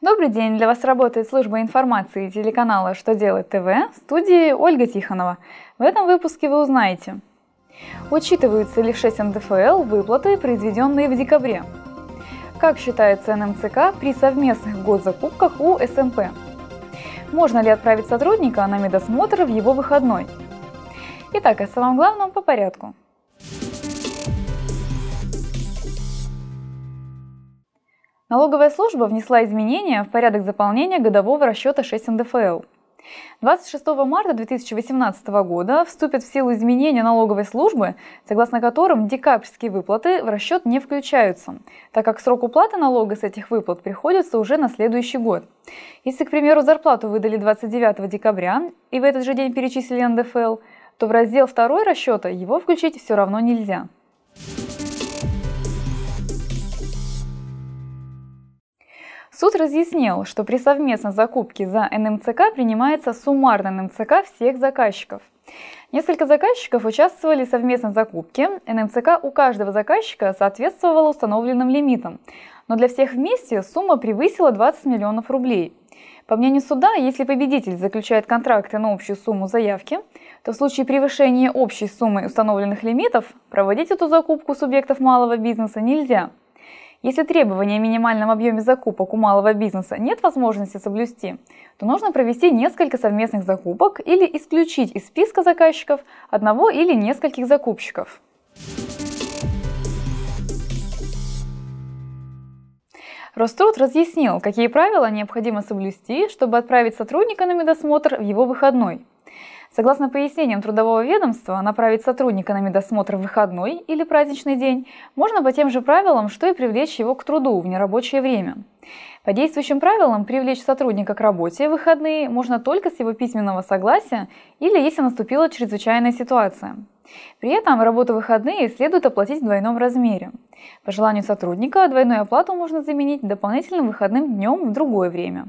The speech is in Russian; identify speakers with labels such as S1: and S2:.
S1: Добрый день! Для вас работает служба информации телеканала «Что делать ТВ» в студии Ольга Тихонова. В этом выпуске вы узнаете Учитываются ли в 6 НДФЛ выплаты, произведенные в декабре? Как считается НМЦК при совместных госзакупках у СМП? Можно ли отправить сотрудника на медосмотр в его выходной? Итак, о самом главном по порядку. Налоговая служба внесла изменения в порядок заполнения годового расчета 6 НДФЛ. 26 марта 2018 года вступят в силу изменения налоговой службы, согласно которым декабрьские выплаты в расчет не включаются, так как срок уплаты налога с этих выплат приходится уже на следующий год. Если, к примеру, зарплату выдали 29 декабря и в этот же день перечислили НДФЛ, то в раздел 2 расчета его включить все равно нельзя. Суд разъяснил, что при совместной закупке за НМЦК принимается суммарно НМЦК всех заказчиков. Несколько заказчиков участвовали в совместной закупке. НМЦК у каждого заказчика соответствовала установленным лимитам, но для всех вместе сумма превысила 20 миллионов рублей. По мнению суда, если победитель заключает контракты на общую сумму заявки, то в случае превышения общей суммы установленных лимитов проводить эту закупку субъектов малого бизнеса нельзя – если требования о минимальном объеме закупок у малого бизнеса нет возможности соблюсти, то нужно провести несколько совместных закупок или исключить из списка заказчиков одного или нескольких закупщиков. Роструд разъяснил, какие правила необходимо соблюсти, чтобы отправить сотрудника на медосмотр в его выходной – Согласно пояснениям трудового ведомства, направить сотрудника на медосмотр в выходной или праздничный день можно по тем же правилам, что и привлечь его к труду в нерабочее время. По действующим правилам привлечь сотрудника к работе в выходные можно только с его письменного согласия или если наступила чрезвычайная ситуация. При этом работу в выходные следует оплатить в двойном размере. По желанию сотрудника двойную оплату можно заменить дополнительным выходным днем в другое время.